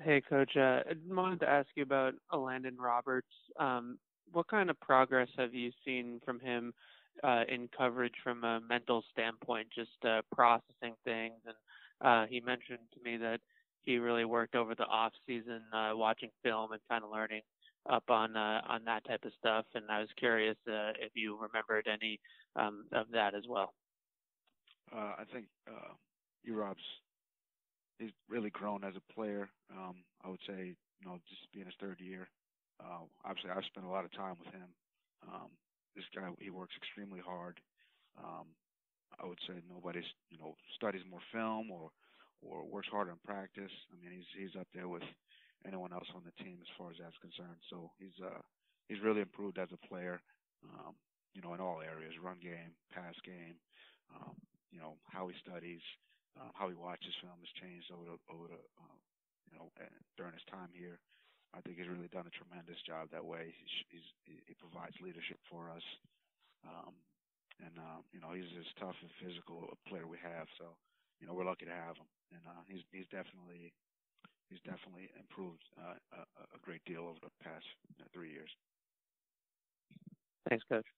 Hey, Coach. Uh, I wanted to ask you about Elandon Roberts. Um, what kind of progress have you seen from him uh, in coverage from a mental standpoint, just uh, processing things? And uh, he mentioned to me that he really worked over the off season uh, watching film and kind of learning up on uh, on that type of stuff. And I was curious if you remembered any um, of that as well. I think uh, E-Rob's he's really grown as a player. Um, I would say, you know, just being his third year. Uh, obviously, I've spent a lot of time with him. Um, this guy, he works extremely hard. Um, I would say nobody's, you know, studies more film or or works harder in practice. I mean, he's he's up there with anyone else on the team as far as that's concerned. So he's uh he's really improved as a player. Um, you know, in all areas, run game, pass game, um, you know, how he studies, um, how he watches film has changed over the over the uh, you know during his time here. I think he's really done a tremendous job that way. He's, he's he provides leadership for us, um, and uh, you know he's as tough and physical a player we have. So you know we're lucky to have him, and uh, he's he's definitely he's definitely improved uh, a, a great deal over the past you know, three years. Thanks, Coach.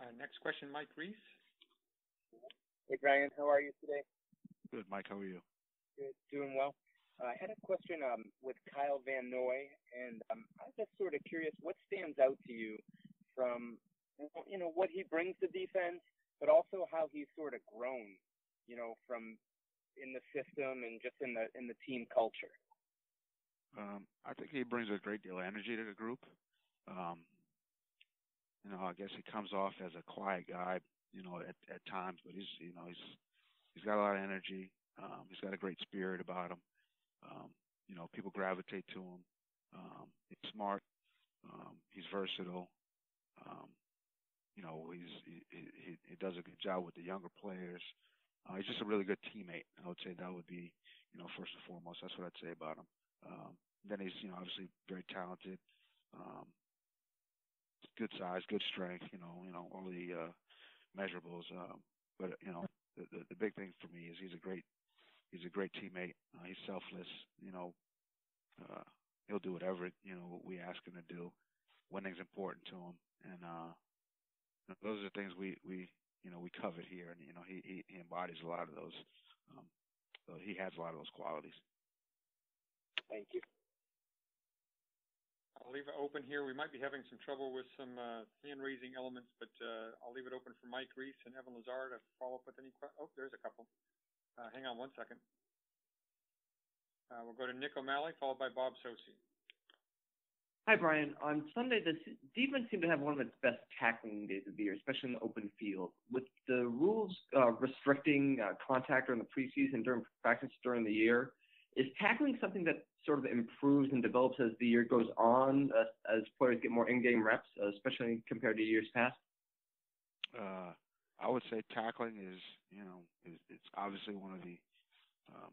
Uh, next question, Mike Reiss. Hey, Brian, how are you today? Good, Mike. How are you? Good, doing well. Uh, I had a question um, with Kyle Van Noy, and um, I was just sort of curious, what stands out to you from, you know, what he brings to defense, but also how he's sort of grown, you know, from in the system and just in the in the team culture. Um, I think he brings a great deal of energy to the group. Um, you know, I guess he comes off as a quiet guy, you know, at, at times, but he's, you know, he's, he's got a lot of energy. Um, he's got a great spirit about him. Um, you know, people gravitate to him. Um, he's smart. Um, he's versatile. Um, you know, he's he, he, he does a good job with the younger players. Uh, he's just a really good teammate. I would say that would be, you know, first and foremost. That's what I'd say about him. Um, then he's, you know, obviously very talented. Um, good size, good strength. You know, you know all the uh, measurables. Um, but you know, the, the the big thing for me is he's a great he's a great teammate. Uh, he's selfless. You know, uh, he'll do whatever you know we ask him to do. Winning's important to him, and uh, those are the things we we you know we covet here, and you know he he, he embodies a lot of those. Um, so he has a lot of those qualities. Thank you. I'll leave it open here. We might be having some trouble with some uh, hand-raising elements, but uh, I'll leave it open for Mike Reiss and Evan Lazar to follow up with any questions. Oh, there's a couple. Uh, hang on one second. Uh, we'll go to Nick O'Malley, followed by Bob Socci. Hi, Brian. On Sunday, the defense seemed to have one of its best tackling days of the year, especially in the open field. With the rules uh, restricting uh, contact during the preseason during practice during the year, is tackling something that sort of improves and develops as the year goes on, uh, as players get more in-game reps, uh, especially compared to years past? Uh, I would say tackling is, you know, is, it's obviously one of the, um,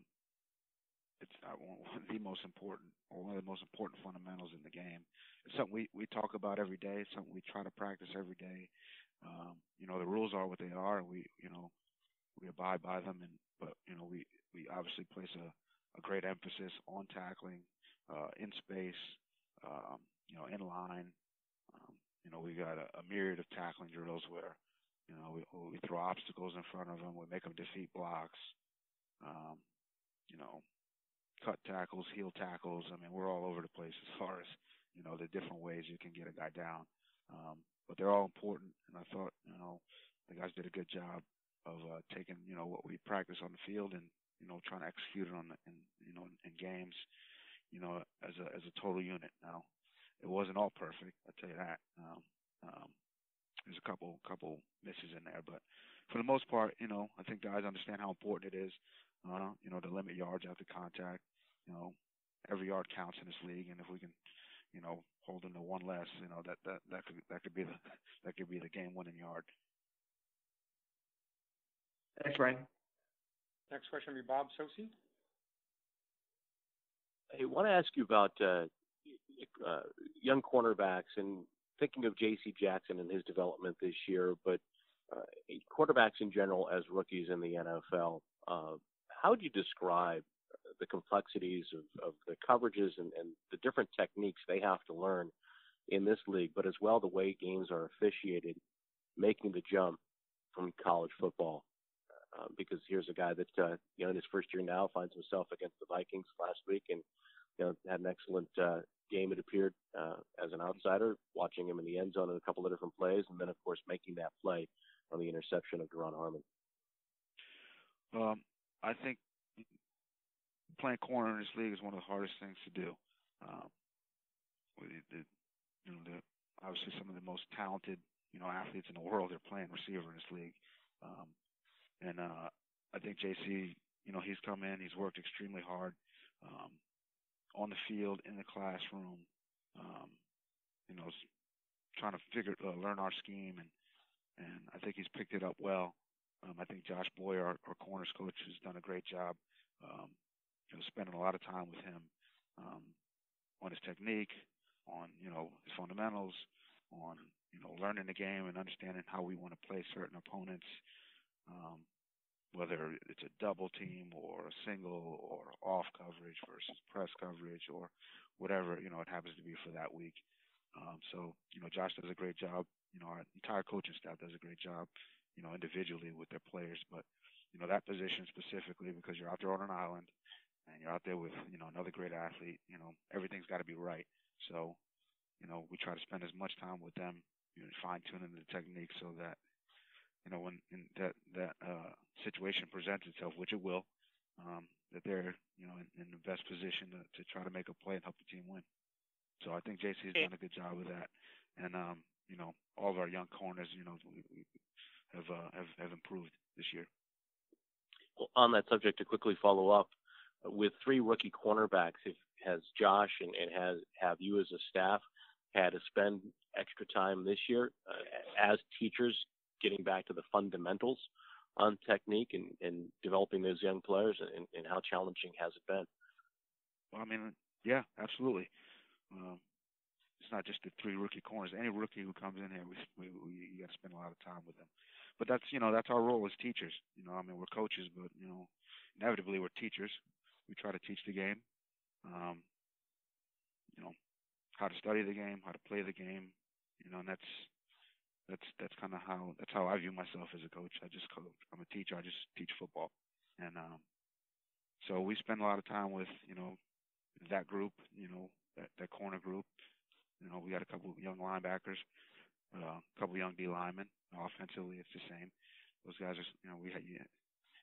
it's uh, one of the most important, or one of the most important fundamentals in the game. It's something we we talk about every day. It's something we try to practice every day. Um, you know, the rules are what they are, and we, you know, we abide by them. And but you know, we we obviously place a a great emphasis on tackling uh, in space, um, you know, in line. Um, you know, we got a, a myriad of tackling drills where, you know, we, we throw obstacles in front of them, we make them defeat blocks, um, you know, cut tackles, heel tackles. I mean, we're all over the place as far as, you know, the different ways you can get a guy down. Um, but they're all important, and I thought, you know, the guys did a good job of uh, taking, you know, what we practice on the field and you know, trying to execute it on the, in, you know, in, games, you know, as a as a total unit. Now, it wasn't all perfect, I'll tell you that. Um, um, there's a couple couple misses in there, but for the most part, you know, I think guys understand how important it is, uh, you know, to limit yards after contact. You know, every yard counts in this league, and if we can, you know, hold them to one less, you know, that that that could that could be the that could be the game winning yard. Thanks, Ryan. Next question will be Bob Socci. I want to ask you about uh, uh, young cornerbacks and thinking of J.C. Jackson and his development this year, but uh, quarterbacks in general as rookies in the NFL. How do you describe the complexities of, the coverages and the different techniques they have to learn in this league, but as well the way games are officiated, making the jump from college football. Uh, because here's a guy that uh, you know in his first year now finds himself against the Vikings last week and you know had an excellent uh, game. It appeared uh, as an outsider, watching him in the end zone in a couple of different plays, and then of course making that play on the interception of Duron Harmon. Um, I think playing corner in this league is one of the hardest things to do. Um, the, the, you know, the, obviously some of the most talented, you know, athletes in the world are playing receiver in this league. Um, and uh, I think JC, you know, he's come in, he's worked extremely hard um, on the field, in the classroom, um, you know, trying to figure, uh, learn our scheme, and and I think he's picked it up well. Um, I think Josh Boyer, our, our corners coach, has done a great job. Um, you know, spending a lot of time with him um, on his technique, on you know his fundamentals, on you know learning the game and understanding how we want to play certain opponents, um, whether it's a double team or a single or off coverage versus press coverage or whatever you know it happens to be for that week. Um, so you know Josh does a great job. You know our entire coaching staff does a great job. You know individually with their players, but you know that position specifically because you're out there on an island and you're out there with you know another great athlete. You know everything's got to be right. So, you know we try to spend as much time with them, you know, fine tuning the technique so that you know when that that uh, situation presents itself, which it will, um, that they're you know in, in the best position to, to try to make a play and help the team win. So I think JC has done a good job with that, and um, you know all of our young corners, you know, we, we have uh, have have improved this year. Well, on that subject, to quickly follow up, with three rookie cornerbacks, if, has Josh and, and has have you as a staff had to spend extra time this year uh, as teachers getting back to the fundamentals on technique and, and developing those young players and, and how challenging has it been? Well, I mean, yeah, absolutely. Um, it's not just the three rookie corners. Any rookie who comes in here, we, we, we you got to spend a lot of time with them. But that's you know that's our role as teachers. You know, I mean we're coaches, but you know inevitably we're teachers we try to teach the game. Um, you know, how to study the game, how to play the game. You know, and that's that's that's kind of how that's how I view myself as a coach. I just coach. I'm a teacher. I just teach football, and um, so we spend a lot of time with you know that group. You know, that that corner group. You know, we got a couple of young linebackers, uh, a couple of young D linemen. Offensively, it's the same. Those guys are, you know, we had.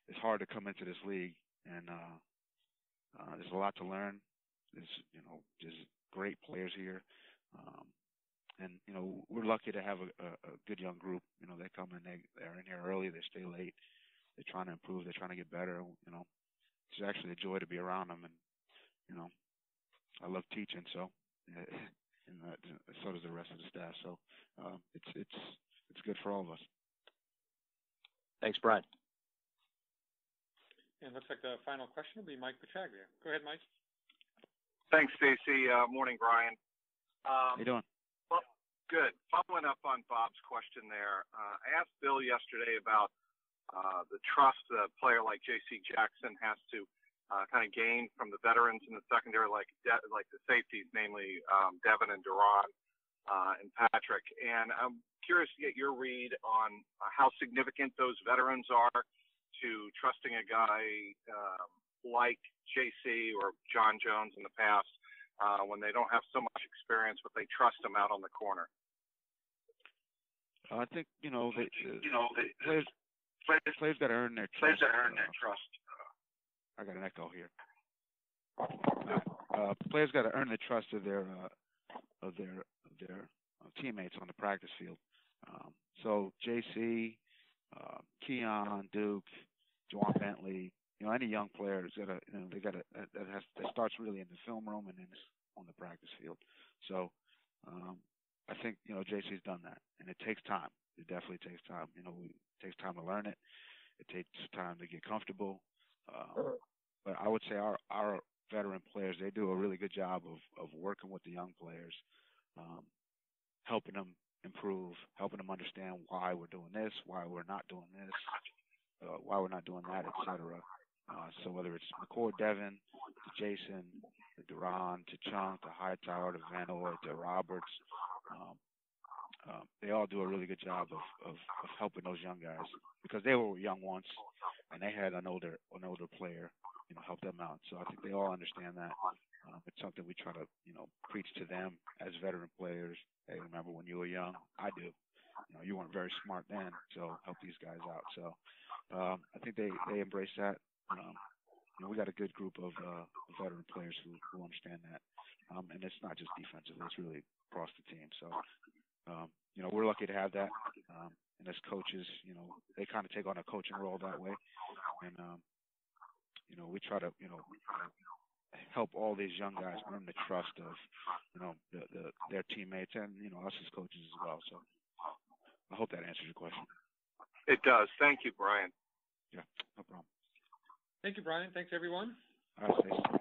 It's hard to come into this league and uh, uh, there's a lot to learn. There's you know there's great players here, um, and you know we're lucky to have a, a, a good young group. You know they come in, they they're in here early, they stay late, they're trying to improve, they're trying to get better. You know, it's actually a joy to be around them, and you know I love teaching, so and uh, so does the rest of the staff. So um, it's it's it's good for all of us. Thanks, Brian. And looks like the final question will be Mike Petraglia. Go ahead, Mike. Thanks, Stacey. Uh, morning, Brian. Um, How you doing? Good. Following up on Bob's question there, uh, I asked Bill yesterday about uh, the trust a player like J.C. Jackson has to uh, kind of gain from the veterans in the secondary, like like the safeties, namely um, Devin and Duron uh, and Patrick. And I'm curious to get your read on how significant those veterans are to trusting a guy um, like JC or John Jones in the past uh, when they don't have so much experience, but they trust them out on the corner? I think you know they, you know they, players players, players got to earn their trust. Players got to earn their uh, trust. I got an echo here. Uh, players got to earn the trust of their uh, of their of their uh, teammates on the practice field. Um, so JC, uh, Keion, Duke, Ja'Whaun Bentley, you know, any young player has got to, you know, they got to, that has, that starts really in the film room and then on the practice field. So, um, I think, you know, JC's done that and it takes time. It definitely takes time. You know, it takes time to learn it. It takes time to get comfortable. Um, but I would say our, our veteran players, they do a really good job of, of working with the young players, um, helping them improve, helping them understand why we're doing this, why we're not doing this, uh, why we're not doing that, etc. Uh, so whether it's McCord Devin, to Jason, to Duron, to Chung, to Hightower, to Van Noy, to Roberts, um, um, they all do a really good job of, of, of helping those young guys because they were young once and they had an older an older player, you know, help them out. So I think they all understand that. Um, it's something we try to, you know, preach to them as veteran players. Hey, remember when you were young? I do. You know, you weren't very smart then, so help these guys out. So um, I think they they embrace that. Um, you know, we got a good group of uh, veteran players who, who understand that, um, and it's not just defensively; it's really across the team. So, um, you know, we're lucky to have that. Um, and as coaches, you know, they kind of take on a coaching role that way, and um, you know, we try to, you know, help all these young guys earn the trust of, you know, the, the their teammates and you know us as coaches as well. So, I hope that answers your question. It does. Thank you, Brian. Yeah, no problem. Thank you, Brian. Thanks, everyone. All right, Stacey.